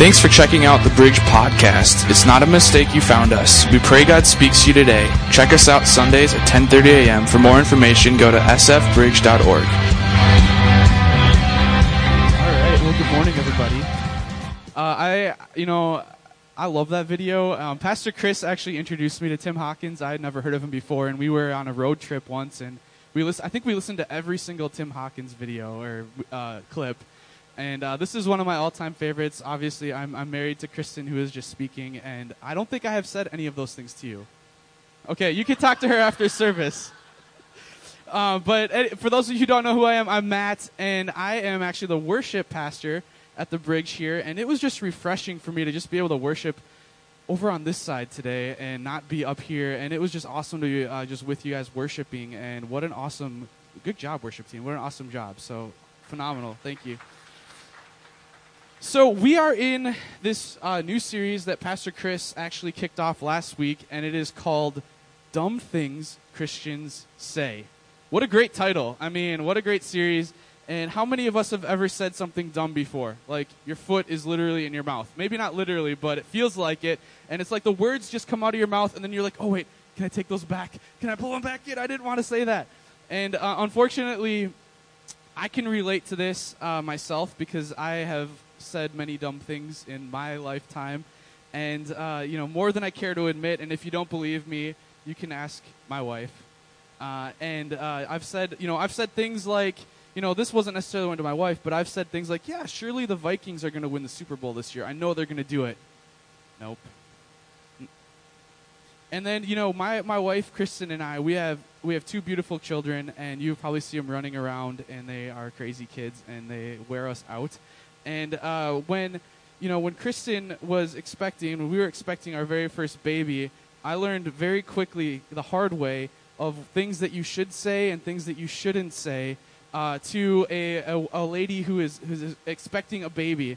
Thanks for checking out the Bridge Podcast. It's not a mistake you found us. We pray God speaks to you today. Check us out Sundays at 10:30 a.m. For more information, go to sfbridge.org. All right. Well, good morning, everybody. Uh, I, you know, I love that video. Um, Pastor Chris actually introduced me to Tim Hawkins. I had never heard of him before, and we were on a road trip once, and we listen, I think we listened to every single Tim Hawkins video or uh, clip. And uh, this is one of my all-time favorites. Obviously, I'm, I'm married to Kristen, who is just speaking, and I don't think I have said any of those things to you. Okay, you can talk to her after service. Uh, but uh, for those of you who don't know who I am, I'm Matt, and I am actually the worship pastor at the Bridge here. And it was just refreshing for me to just be able to worship over on this side today and not be up here. And it was just awesome to be uh, just with you guys worshiping. And what an awesome, good job, worship team. What an awesome job. So phenomenal. Thank you. So, we are in this uh, new series that Pastor Chris actually kicked off last week, and it is called Dumb Things Christians Say. What a great title. I mean, what a great series. And how many of us have ever said something dumb before? Like, your foot is literally in your mouth. Maybe not literally, but it feels like it. And it's like the words just come out of your mouth, and then you're like, oh, wait, can I take those back? Can I pull them back in? I didn't want to say that. And uh, unfortunately, I can relate to this uh, myself because I have said many dumb things in my lifetime, and uh, you know more than I care to admit. And if you don't believe me, you can ask my wife. Uh, and uh, I've said, you know, I've said things like, you know, this wasn't necessarily one to my wife, but I've said things like, yeah, surely the Vikings are going to win the Super Bowl this year. I know they're going to do it. Nope. And then, you know, my, my wife, Kristen, and I, we have, we have two beautiful children, and you probably see them running around, and they are crazy kids, and they wear us out. And uh, when, you know, when Kristen was expecting, when we were expecting our very first baby, I learned very quickly the hard way of things that you should say and things that you shouldn't say uh, to a, a, a, lady who is who's expecting a baby.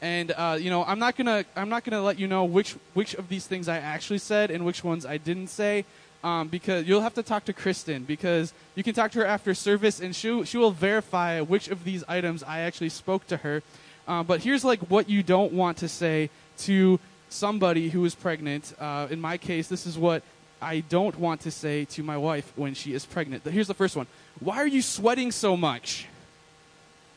And uh, you know, I'm not gonna I'm not gonna let you know which which of these things I actually said and which ones I didn't say. Um, because you'll have to talk to Kristen because you can talk to her after service and she she will verify which of these items I actually spoke to her. Uh, but here's like what you don't want to say to somebody who is pregnant. Uh, in my case, this is what I don't want to say to my wife when she is pregnant. Here's the first one Why are you sweating so much?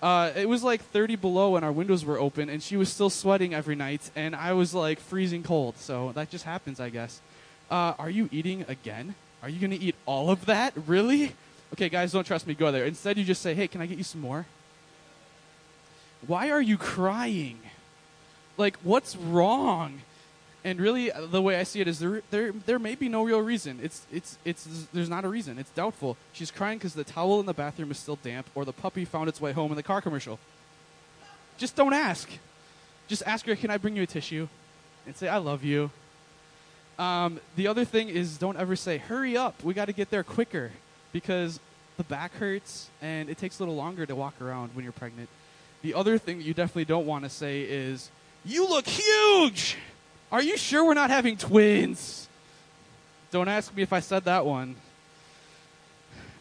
Uh, it was like 30 below and our windows were open, and she was still sweating every night, and I was like freezing cold. So that just happens, I guess. Uh, are you eating again? Are you going to eat all of that? Really? Okay, guys, don't trust me. Go there. Instead, you just say, hey, can I get you some more? Why are you crying? Like, what's wrong? And really, uh, the way I see it is there, there, there may be no real reason. It's, it's, it's, there's not a reason. It's doubtful. She's crying because the towel in the bathroom is still damp, or the puppy found its way home in the car commercial. Just don't ask. Just ask her, "Can I bring you a tissue?" And say, "I love you." Um, the other thing is, don't ever say, "Hurry up, we got to get there quicker," because the back hurts and it takes a little longer to walk around when you're pregnant. The other thing that you definitely don't want to say is, You look huge! Are you sure we're not having twins? Don't ask me if I said that one.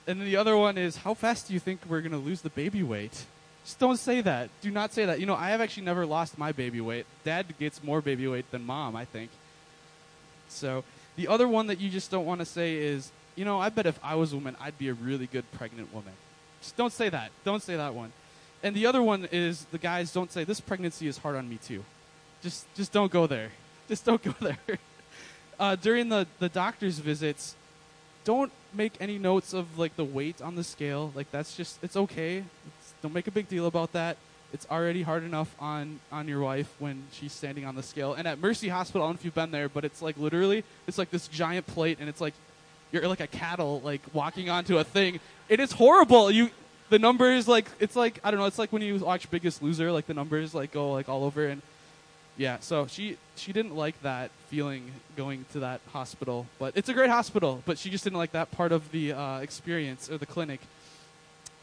And then the other one is, How fast do you think we're going to lose the baby weight? Just don't say that. Do not say that. You know, I have actually never lost my baby weight. Dad gets more baby weight than mom, I think. So, the other one that you just don't want to say is, you know, I bet if I was a woman, I'd be a really good pregnant woman. Just don't say that. Don't say that one. And the other one is the guys don't say this pregnancy is hard on me too. Just just don't go there. Just don't go there. Uh, during the the doctor's visits, don't make any notes of like the weight on the scale. Like that's just it's okay. It's, don't make a big deal about that. It's already hard enough on on your wife when she's standing on the scale. And at Mercy Hospital, I don't know if you've been there, but it's like literally it's like this giant plate, and it's like you're like a cattle like walking onto a thing. It is horrible. You the numbers like it's like I don't know. It's like when you watch Biggest Loser, like the numbers like go like all over and yeah. So she she didn't like that feeling going to that hospital, but it's a great hospital. But she just didn't like that part of the uh, experience or the clinic.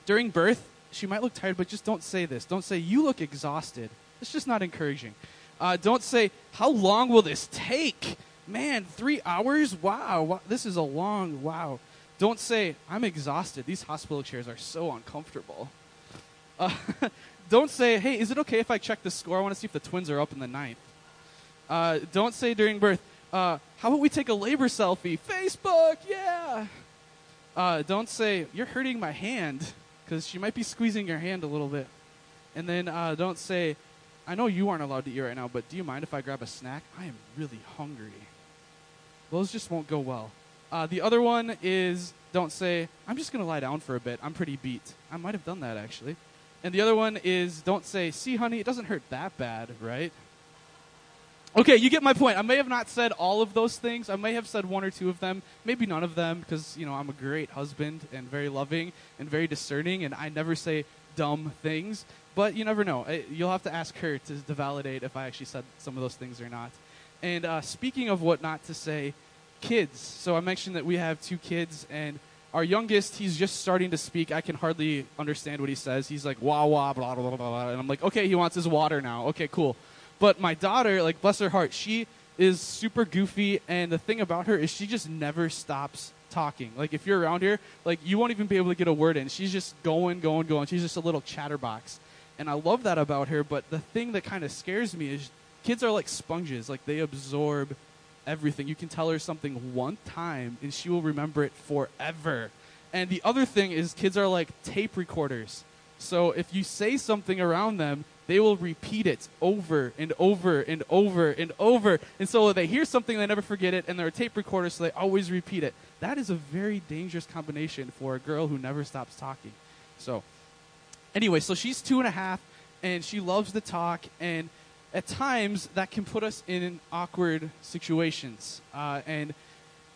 During birth, she might look tired, but just don't say this. Don't say you look exhausted. It's just not encouraging. Uh, don't say how long will this take? Man, three hours? Wow, wow, this is a long wow. Don't say, I'm exhausted. These hospital chairs are so uncomfortable. Uh, don't say, hey, is it okay if I check the score? I want to see if the twins are up in the ninth. Uh, don't say during birth, uh, how about we take a labor selfie? Facebook, yeah. Uh, don't say, you're hurting my hand, because she might be squeezing your hand a little bit. And then uh, don't say, I know you aren't allowed to eat right now, but do you mind if I grab a snack? I am really hungry. Those just won't go well. Uh, the other one is don't say, I'm just going to lie down for a bit. I'm pretty beat. I might have done that actually. And the other one is don't say, see, honey, it doesn't hurt that bad, right? Okay, you get my point. I may have not said all of those things. I may have said one or two of them, maybe none of them, because you know I'm a great husband and very loving and very discerning, and I never say dumb things. But you never know. You'll have to ask her to, to validate if I actually said some of those things or not. And uh, speaking of what not to say, kids. So I mentioned that we have two kids, and our youngest, he's just starting to speak. I can hardly understand what he says. He's like wah wah blah blah blah blah, and I'm like, okay, he wants his water now. Okay, cool. But my daughter, like bless her heart, she is super goofy, and the thing about her is she just never stops talking. Like if you're around here, like you won't even be able to get a word in. She's just going, going, going. She's just a little chatterbox. And I love that about her, but the thing that kind of scares me is kids are like sponges. Like they absorb everything. You can tell her something one time and she will remember it forever. And the other thing is kids are like tape recorders. So if you say something around them, they will repeat it over and over and over and over. And so they hear something, they never forget it, and they're a tape recorder, so they always repeat it. That is a very dangerous combination for a girl who never stops talking. So, anyway, so she's two and a half, and she loves to talk, and at times that can put us in awkward situations. Uh, and,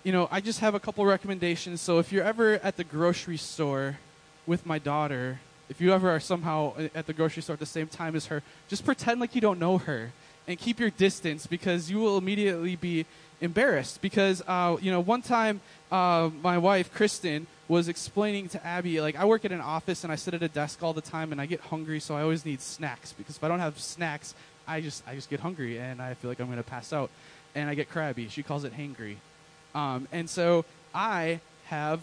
you know, I just have a couple recommendations. So if you're ever at the grocery store with my daughter, if you ever are somehow at the grocery store at the same time as her, just pretend like you don't know her and keep your distance because you will immediately be embarrassed. Because, uh, you know, one time uh, my wife, Kristen, was explaining to Abby, like, I work at an office and I sit at a desk all the time and I get hungry, so I always need snacks. Because if I don't have snacks, I just, I just get hungry and I feel like I'm going to pass out. And I get crabby. She calls it hangry. Um, and so I have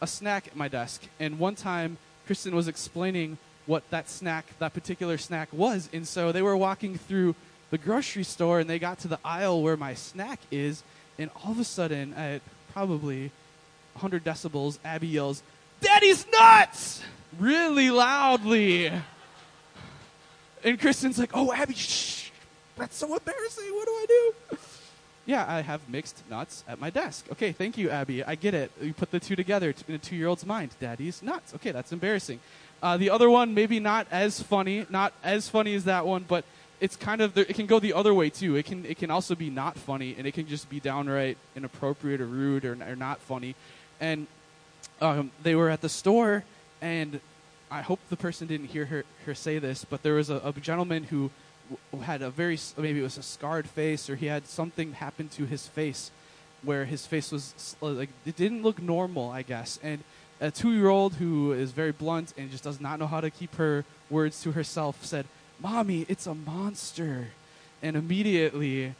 a snack at my desk. And one time, Kristen was explaining what that snack, that particular snack was. And so they were walking through the grocery store and they got to the aisle where my snack is. And all of a sudden, at probably 100 decibels, Abby yells, Daddy's nuts! Really loudly. And Kristen's like, Oh, Abby, shh. That's so embarrassing. What do I do? Yeah, I have mixed nuts at my desk. Okay, thank you, Abby. I get it. You put the two together in a two year old's mind. Daddy's nuts. Okay, that's embarrassing. Uh, the other one, maybe not as funny, not as funny as that one, but it's kind of, it can go the other way too. It can, it can also be not funny, and it can just be downright inappropriate or rude or, or not funny. And um, they were at the store, and I hope the person didn't hear her, her say this, but there was a, a gentleman who had a very maybe it was a scarred face or he had something happen to his face where his face was uh, like it didn't look normal i guess. And a two-year-old who is very blunt and just does not know how to keep her words to herself said mommy it's a monster. And immediately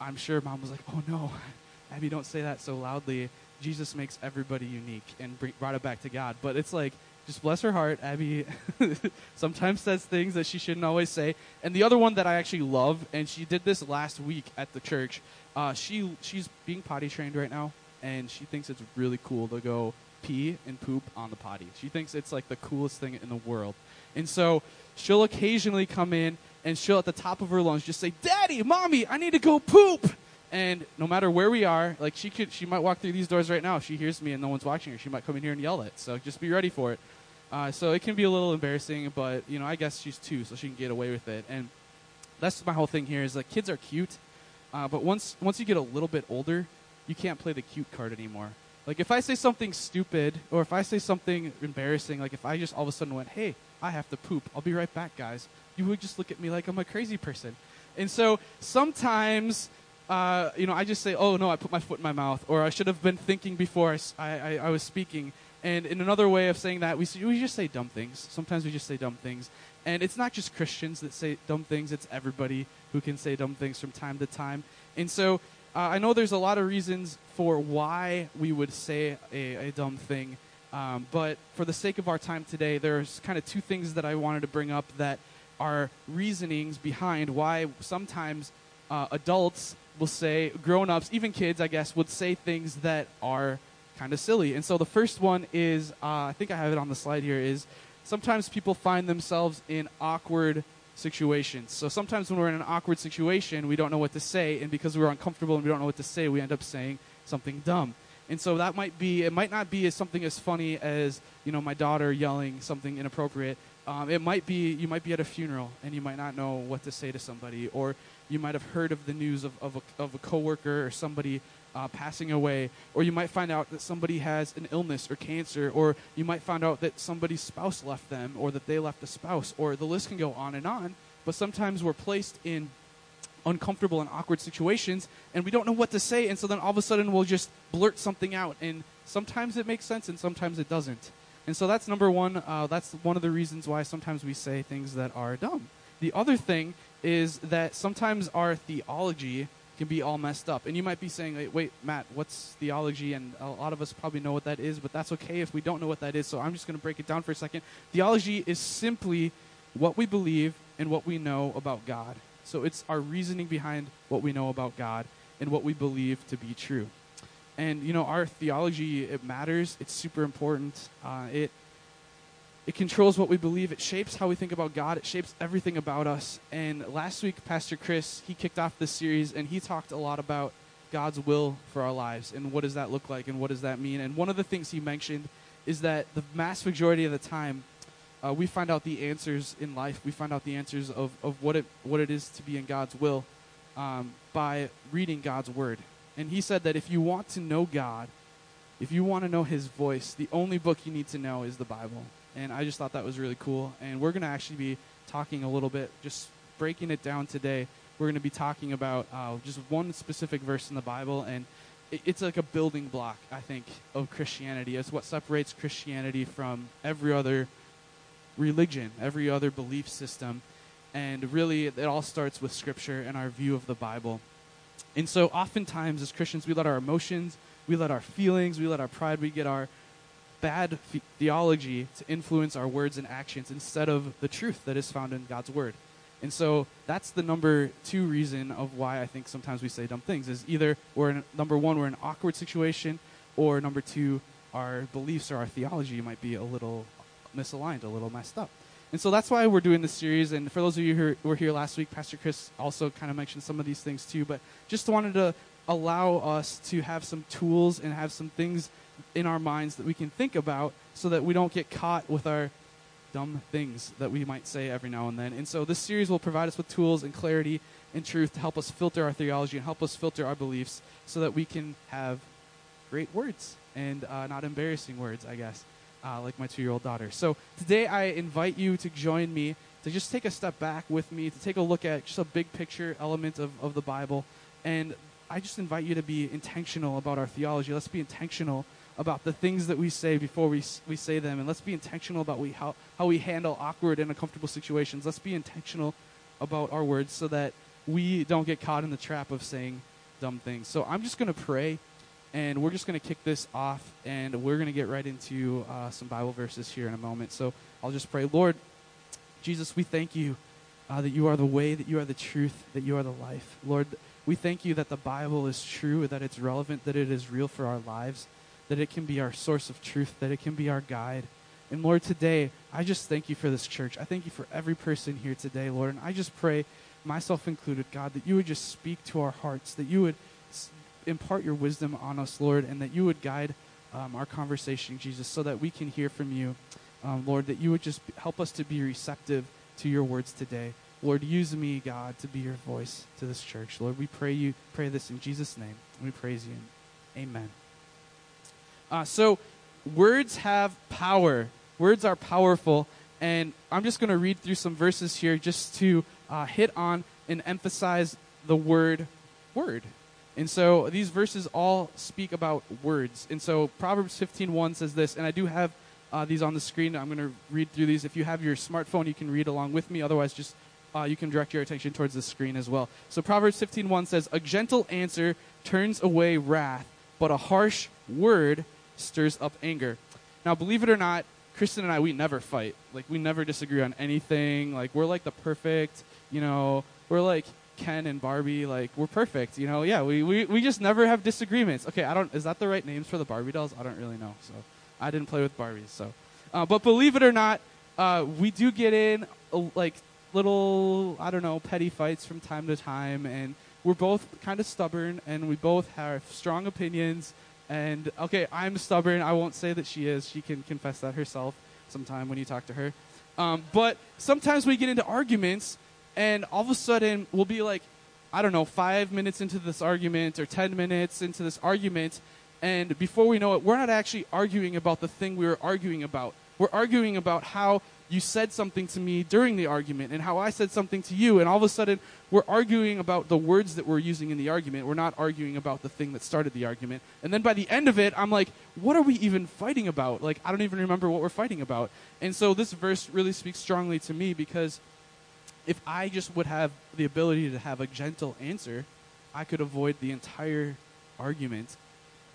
i'm sure mom was like oh no. Abby don't say that so loudly. Jesus makes everybody unique and brought it back to god. But it's like just bless her heart. Abby sometimes says things that she shouldn't always say. And the other one that I actually love, and she did this last week at the church. Uh, she she's being potty trained right now, and she thinks it's really cool to go pee and poop on the potty. She thinks it's like the coolest thing in the world. And so she'll occasionally come in and she'll at the top of her lungs just say, "Daddy, mommy, I need to go poop." And no matter where we are, like she could, she might walk through these doors right now. She hears me and no one's watching her, she might come in here and yell it. So just be ready for it. Uh, so it can be a little embarrassing, but you know, I guess she's two, so she can get away with it. And that's my whole thing here is like kids are cute, uh, but once once you get a little bit older, you can't play the cute card anymore. Like if I say something stupid or if I say something embarrassing, like if I just all of a sudden went, "Hey, I have to poop. I'll be right back, guys," you would just look at me like I'm a crazy person. And so sometimes uh, you know, I just say, "Oh no, I put my foot in my mouth," or I should have been thinking before I, I, I was speaking. And in another way of saying that, we, we just say dumb things. Sometimes we just say dumb things. And it's not just Christians that say dumb things, it's everybody who can say dumb things from time to time. And so uh, I know there's a lot of reasons for why we would say a, a dumb thing. Um, but for the sake of our time today, there's kind of two things that I wanted to bring up that are reasonings behind why sometimes uh, adults will say, grown ups, even kids, I guess, would say things that are kind of silly. And so the first one is, uh, I think I have it on the slide here, is sometimes people find themselves in awkward situations. So sometimes when we're in an awkward situation, we don't know what to say, and because we're uncomfortable and we don't know what to say, we end up saying something dumb. And so that might be, it might not be as something as funny as, you know, my daughter yelling something inappropriate. Um, it might be, you might be at a funeral and you might not know what to say to somebody, or you might have heard of the news of, of, a, of a coworker or somebody uh, passing away, or you might find out that somebody has an illness or cancer, or you might find out that somebody's spouse left them, or that they left a spouse, or the list can go on and on. But sometimes we're placed in uncomfortable and awkward situations and we don't know what to say and so then all of a sudden we'll just blurt something out and sometimes it makes sense and sometimes it doesn't and so that's number one uh, that's one of the reasons why sometimes we say things that are dumb the other thing is that sometimes our theology can be all messed up and you might be saying wait, wait matt what's theology and a lot of us probably know what that is but that's okay if we don't know what that is so i'm just going to break it down for a second theology is simply what we believe and what we know about god so it's our reasoning behind what we know about God and what we believe to be true. And you know, our theology it matters. It's super important. Uh, it it controls what we believe. It shapes how we think about God. It shapes everything about us. And last week, Pastor Chris he kicked off this series and he talked a lot about God's will for our lives and what does that look like and what does that mean. And one of the things he mentioned is that the vast majority of the time uh, we find out the answers in life. We find out the answers of, of what it what it is to be in God's will um, by reading God's word. And he said that if you want to know God, if you want to know His voice, the only book you need to know is the Bible. And I just thought that was really cool. And we're going to actually be talking a little bit, just breaking it down today. We're going to be talking about uh, just one specific verse in the Bible, and it, it's like a building block, I think, of Christianity. It's what separates Christianity from every other religion, every other belief system. And really, it all starts with Scripture and our view of the Bible. And so, oftentimes, as Christians, we let our emotions, we let our feelings, we let our pride, we get our bad theology to influence our words and actions instead of the truth that is found in God's Word. And so that's the number two reason of why I think sometimes we say dumb things is either we're in number one, we're in an awkward situation, or number two, our beliefs or our theology might be a little misaligned, a little messed up. And so that's why we're doing this series. And for those of you who were here last week, Pastor Chris also kind of mentioned some of these things too. But just wanted to allow us to have some tools and have some things in our minds that we can think about so that we don't get caught with our dumb things that we might say every now and then. And so this series will provide us with tools and clarity and truth to help us filter our theology and help us filter our beliefs so that we can have great words and uh, not embarrassing words, I guess uh, like my two year old daughter. So today I invite you to join me to just take a step back with me, to take a look at just a big picture element of, of the Bible. And I just invite you to be intentional about our theology. Let's be intentional about the things that we say before we, we say them. And let's be intentional about we, how, how we handle awkward and uncomfortable situations. Let's be intentional about our words so that we don't get caught in the trap of saying dumb things. So I'm just going to pray and we're just going to kick this off, and we're going to get right into uh, some Bible verses here in a moment. So I'll just pray. Lord, Jesus, we thank you uh, that you are the way, that you are the truth, that you are the life. Lord, we thank you that the Bible is true, that it's relevant, that it is real for our lives, that it can be our source of truth, that it can be our guide. And Lord, today, I just thank you for this church. I thank you for every person here today, Lord. And I just pray, myself included, God, that you would just speak to our hearts, that you would impart your wisdom on us, Lord, and that you would guide um, our conversation, Jesus, so that we can hear from you. Um, Lord, that you would just help us to be receptive to your words today. Lord, use me, God, to be your voice to this church. Lord, we pray you pray this in Jesus' name. We praise you. Amen. Uh, so, words have power. Words are powerful, and I'm just going to read through some verses here just to uh, hit on and emphasize the word word. And so these verses all speak about words. And so Proverbs 15:1 says this, and I do have uh, these on the screen. I'm going to read through these. If you have your smartphone, you can read along with me. Otherwise, just uh, you can direct your attention towards the screen as well. So Proverbs 15:1 says, "A gentle answer turns away wrath, but a harsh word stirs up anger." Now, believe it or not, Kristen and I, we never fight. Like, we never disagree on anything. Like, we're like the perfect, you know, we're like Ken and Barbie. Like, we're perfect, you know? Yeah, we, we, we just never have disagreements. Okay, I don't, is that the right names for the Barbie dolls? I don't really know. So, I didn't play with Barbies. So, uh, but believe it or not, uh, we do get in, uh, like, little, I don't know, petty fights from time to time. And we're both kind of stubborn and we both have strong opinions and okay, I'm stubborn. I won't say that she is. She can confess that herself sometime when you talk to her. Um, but sometimes we get into arguments, and all of a sudden we'll be like, I don't know, five minutes into this argument or 10 minutes into this argument, and before we know it, we're not actually arguing about the thing we were arguing about. We're arguing about how you said something to me during the argument and how I said something to you, and all of a sudden we're arguing about the words that we're using in the argument. We're not arguing about the thing that started the argument. And then by the end of it, I'm like, what are we even fighting about? Like, I don't even remember what we're fighting about. And so this verse really speaks strongly to me because if I just would have the ability to have a gentle answer, I could avoid the entire argument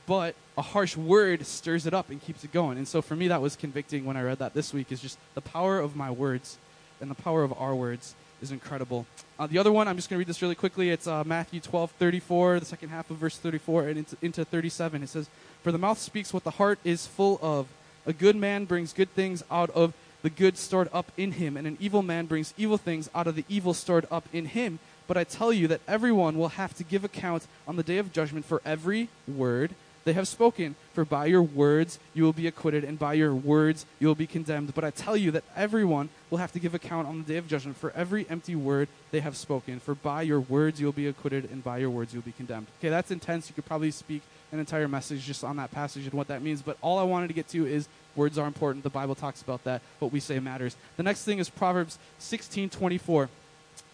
but a harsh word stirs it up and keeps it going. And so for me, that was convicting when I read that this week. Is just the power of my words and the power of our words is incredible. Uh, the other one, I'm just going to read this really quickly. It's uh, Matthew 12, 34, the second half of verse 34, and into, into 37. It says, For the mouth speaks what the heart is full of. A good man brings good things out of the good stored up in him, and an evil man brings evil things out of the evil stored up in him. But I tell you that everyone will have to give account on the day of judgment for every word they have spoken, for by your words you will be acquitted, and by your words you will be condemned. But I tell you that everyone will have to give account on the day of judgment for every empty word they have spoken. For by your words you will be acquitted, and by your words you will be condemned. Okay, that's intense. You could probably speak an entire message just on that passage and what that means. But all I wanted to get to is words are important. The Bible talks about that. What we say matters. The next thing is Proverbs 16:24.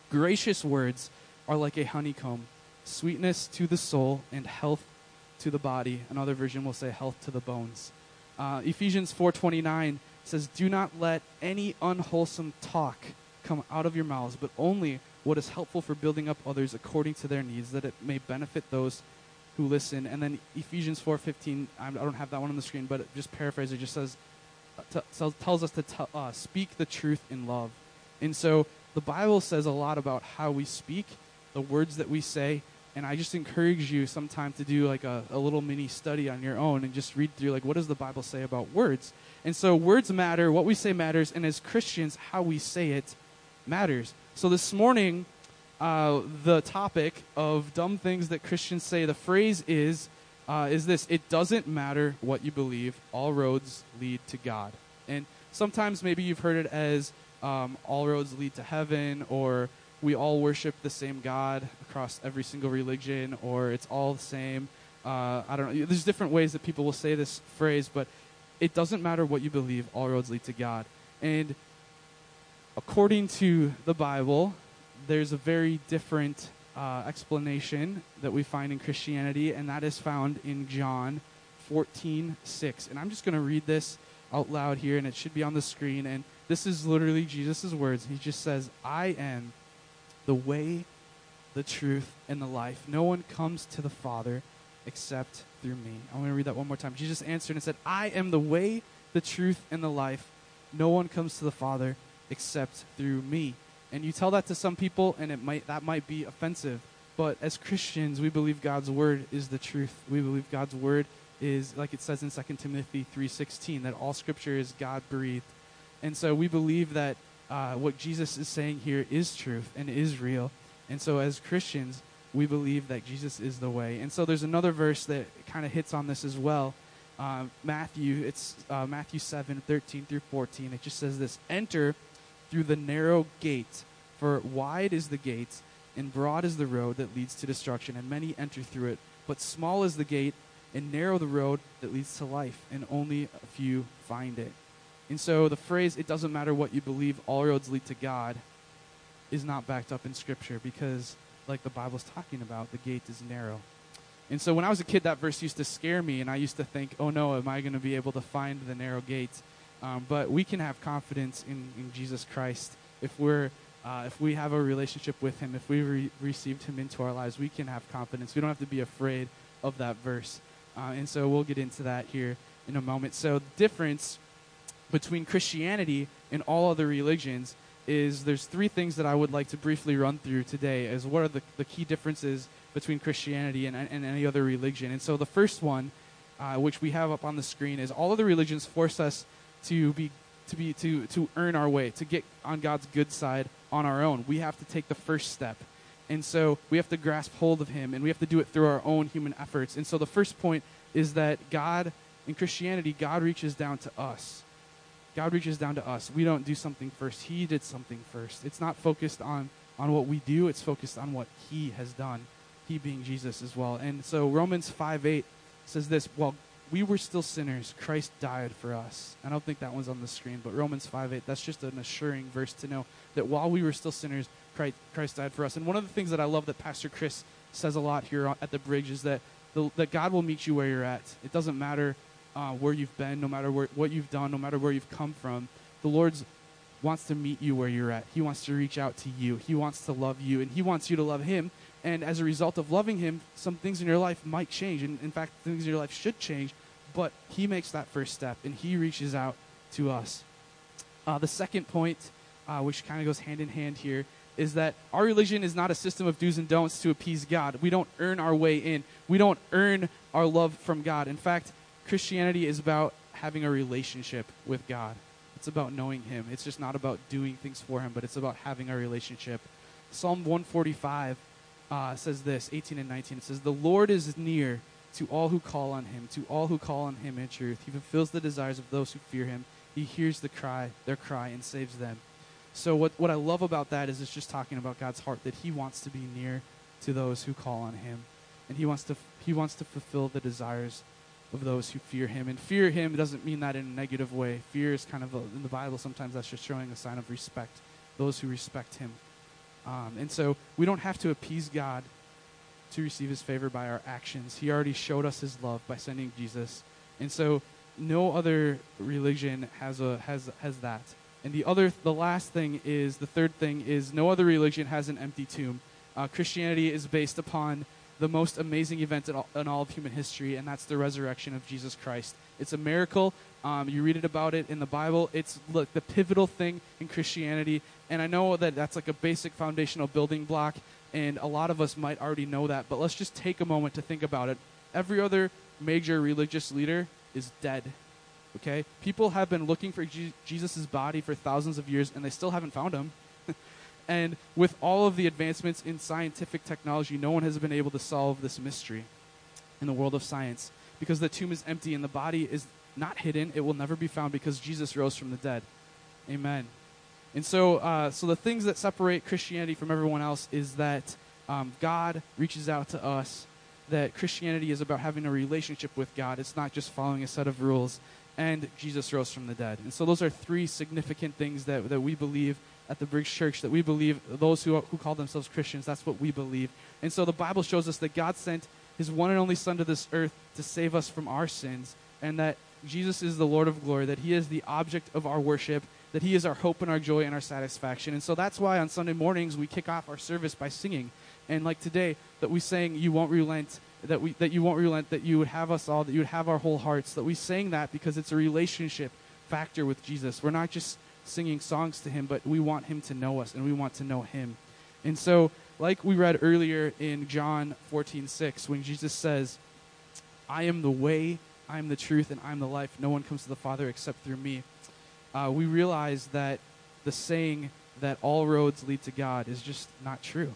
Gracious words are like a honeycomb, sweetness to the soul and health to the body. Another version will say health to the bones. Uh, Ephesians 4:29 says, "Do not let any unwholesome talk come out of your mouths, but only what is helpful for building up others according to their needs, that it may benefit those who listen." And then Ephesians 4:15, I don't have that one on the screen, but just paraphrase it just says, uh, t- tells us to t- uh, speak the truth in love. And so the Bible says a lot about how we speak, the words that we say, and I just encourage you sometime to do like a, a little mini study on your own and just read through like what does the Bible say about words. And so words matter, what we say matters, and as Christians, how we say it matters. So this morning, uh, the topic of dumb things that Christians say, the phrase is, uh, is this: It doesn't matter what you believe; all roads lead to God. And sometimes maybe you've heard it as um, all roads lead to heaven, or we all worship the same God across every single religion, or it's all the same. Uh, I don't know. There's different ways that people will say this phrase, but it doesn't matter what you believe, all roads lead to God. And according to the Bible, there's a very different uh, explanation that we find in Christianity, and that is found in John 14 6. And I'm just going to read this out loud here, and it should be on the screen. And this is literally Jesus' words. He just says, I am the way, the truth, and the life. No one comes to the Father except through me. I want to read that one more time. Jesus answered and said, I am the way, the truth, and the life. No one comes to the Father except through me. And you tell that to some people, and it might that might be offensive. But as Christians, we believe God's word is the truth. We believe God's word is, like it says in 2 Timothy 3.16, that all scripture is God-breathed. And so we believe that uh, what Jesus is saying here is truth and is real. And so, as Christians, we believe that Jesus is the way. And so, there's another verse that kind of hits on this as well. Uh, Matthew, it's uh, Matthew 7, 13 through 14. It just says this Enter through the narrow gate, for wide is the gate, and broad is the road that leads to destruction, and many enter through it. But small is the gate, and narrow the road that leads to life, and only a few find it. And so the phrase, it doesn't matter what you believe, all roads lead to God, is not backed up in Scripture because, like the Bible's talking about, the gate is narrow. And so when I was a kid, that verse used to scare me, and I used to think, oh no, am I going to be able to find the narrow gate? Um, but we can have confidence in, in Jesus Christ if we're uh, if we have a relationship with Him, if we re- received Him into our lives, we can have confidence. We don't have to be afraid of that verse. Uh, and so we'll get into that here in a moment. So, difference between Christianity and all other religions is there's three things that I would like to briefly run through today as what are the, the key differences between Christianity and, and any other religion. And so the first one, uh, which we have up on the screen, is all of the religions force us to be to be to to earn our way, to get on God's good side on our own. We have to take the first step. And so we have to grasp hold of him and we have to do it through our own human efforts. And so the first point is that God in Christianity, God reaches down to us. God reaches down to us. We don't do something first. He did something first. It's not focused on on what we do, it's focused on what he has done. He being Jesus as well. And so Romans 5 8 says this, well, we were still sinners. Christ died for us. I don't think that one's on the screen, but Romans 5 8, that's just an assuring verse to know that while we were still sinners, Christ, Christ died for us. And one of the things that I love that Pastor Chris says a lot here at the bridge is that, the, that God will meet you where you're at. It doesn't matter uh, where you've been, no matter where, what you've done, no matter where you've come from. The Lord's wants to meet you where you're at. He wants to reach out to you. He wants to love you, and He wants you to love Him. And as a result of loving Him, some things in your life might change. And in fact, things in your life should change but he makes that first step and he reaches out to us. Uh, the second point, uh, which kind of goes hand in hand here, is that our religion is not a system of do's and don'ts to appease God. We don't earn our way in, we don't earn our love from God. In fact, Christianity is about having a relationship with God. It's about knowing Him. It's just not about doing things for Him, but it's about having a relationship. Psalm 145 uh, says this 18 and 19. It says, The Lord is near to all who call on him, to all who call on him in truth. He fulfills the desires of those who fear him. He hears the cry, their cry, and saves them. So what what I love about that is it's just talking about God's heart that He wants to be near to those who call on Him, and He wants to He wants to fulfill the desires of those who fear Him. And fear Him doesn't mean that in a negative way. Fear is kind of a, in the Bible sometimes that's just showing a sign of respect. Those who respect Him, um, and so we don't have to appease God to receive his favor by our actions. He already showed us his love by sending Jesus. And so no other religion has a has has that. And the other the last thing is the third thing is no other religion has an empty tomb. Uh, Christianity is based upon the most amazing event in all, in all, of human history, and that's the resurrection of Jesus Christ. It's a miracle. Um, you read it about it in the Bible. It's look the pivotal thing in Christianity, and I know that that's like a basic foundational building block and a lot of us might already know that, but let's just take a moment to think about it. Every other major religious leader is dead. Okay? People have been looking for Je- Jesus' body for thousands of years, and they still haven't found him. And with all of the advancements in scientific technology, no one has been able to solve this mystery in the world of science because the tomb is empty and the body is not hidden. It will never be found because Jesus rose from the dead. Amen. And so, uh, so the things that separate Christianity from everyone else is that um, God reaches out to us. That Christianity is about having a relationship with God. It's not just following a set of rules. And Jesus rose from the dead. And so those are three significant things that, that we believe at the Bridge Church, that we believe, those who, who call themselves Christians, that's what we believe. And so the Bible shows us that God sent his one and only Son to this earth to save us from our sins, and that Jesus is the Lord of glory, that he is the object of our worship, that He is our hope and our joy and our satisfaction. And so that's why on Sunday mornings we kick off our service by singing. And like today, that we sang, You Won't Relent, that, we, that you won't relent, that you would have us all, that you would have our whole hearts, that we sang that because it's a relationship factor with Jesus. We're not just singing songs to Him, but we want Him to know us and we want to know Him. And so, like we read earlier in John 14, 6, when Jesus says, I am the way, I am the truth, and I am the life. No one comes to the Father except through me uh, we realize that the saying that all roads lead to God is just not true.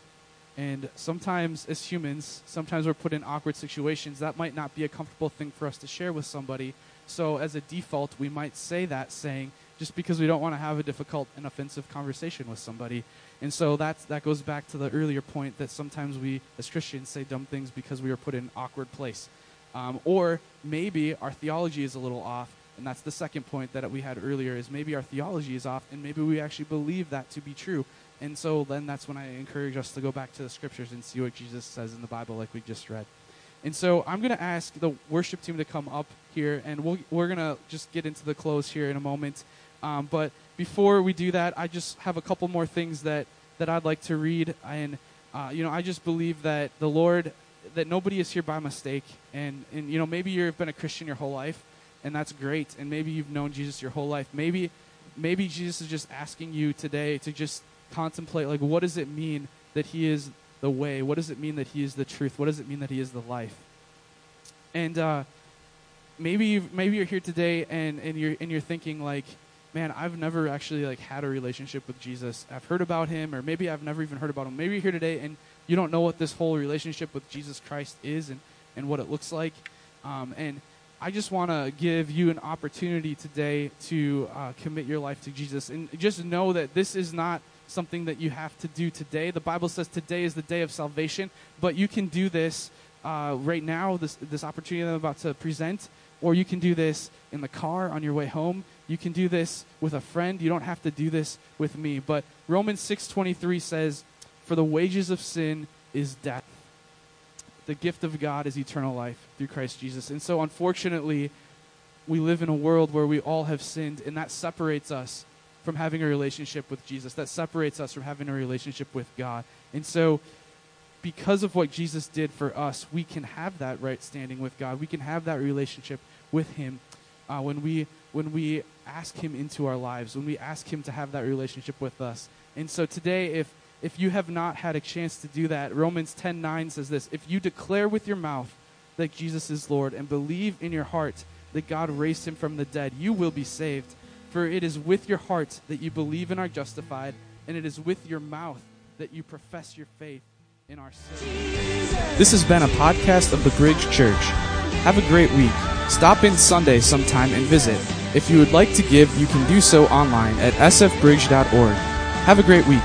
And sometimes, as humans, sometimes we're put in awkward situations. That might not be a comfortable thing for us to share with somebody. So, as a default, we might say that saying just because we don't want to have a difficult and offensive conversation with somebody. And so that's, that goes back to the earlier point that sometimes we, as Christians, say dumb things because we are put in an awkward place. Um, or maybe our theology is a little off and that's the second point that we had earlier is maybe our theology is off and maybe we actually believe that to be true. And so then that's when I encourage us to go back to the scriptures and see what Jesus says in the Bible like we just read. And so I'm going to ask the worship team to come up here and we'll, we're going to just get into the close here in a moment. Um, but before we do that, I just have a couple more things that, that I'd like to read. And, uh, you know, I just believe that the Lord, that nobody is here by mistake. And, and, you know, maybe you've been a Christian your whole life and that's great. And maybe you've known Jesus your whole life. Maybe maybe Jesus is just asking you today to just contemplate like what does it mean that he is the way? What does it mean that he is the truth? What does it mean that he is the life? And uh, maybe you maybe you're here today and, and you're and you're thinking like, man, I've never actually like had a relationship with Jesus. I've heard about him, or maybe I've never even heard about him. Maybe you're here today and you don't know what this whole relationship with Jesus Christ is and, and what it looks like. Um, and I just want to give you an opportunity today to uh, commit your life to Jesus. And just know that this is not something that you have to do today. The Bible says today is the day of salvation, but you can do this uh, right now, this, this opportunity that I'm about to present, or you can do this in the car on your way home. You can do this with a friend. You don't have to do this with me. But Romans 6.23 says, For the wages of sin is death the gift of God is eternal life through Christ Jesus. And so, unfortunately, we live in a world where we all have sinned, and that separates us from having a relationship with Jesus. That separates us from having a relationship with God. And so, because of what Jesus did for us, we can have that right standing with God. We can have that relationship with Him uh, when we when we ask Him into our lives, when we ask Him to have that relationship with us. And so today, if if you have not had a chance to do that, Romans 10:9 says this, if you declare with your mouth that Jesus is Lord and believe in your heart that God raised him from the dead, you will be saved. For it is with your heart that you believe and are justified, and it is with your mouth that you profess your faith in our Savior. This has been a podcast of the Bridge Church. Have a great week. Stop in Sunday sometime and visit. If you would like to give, you can do so online at sfbridge.org. Have a great week.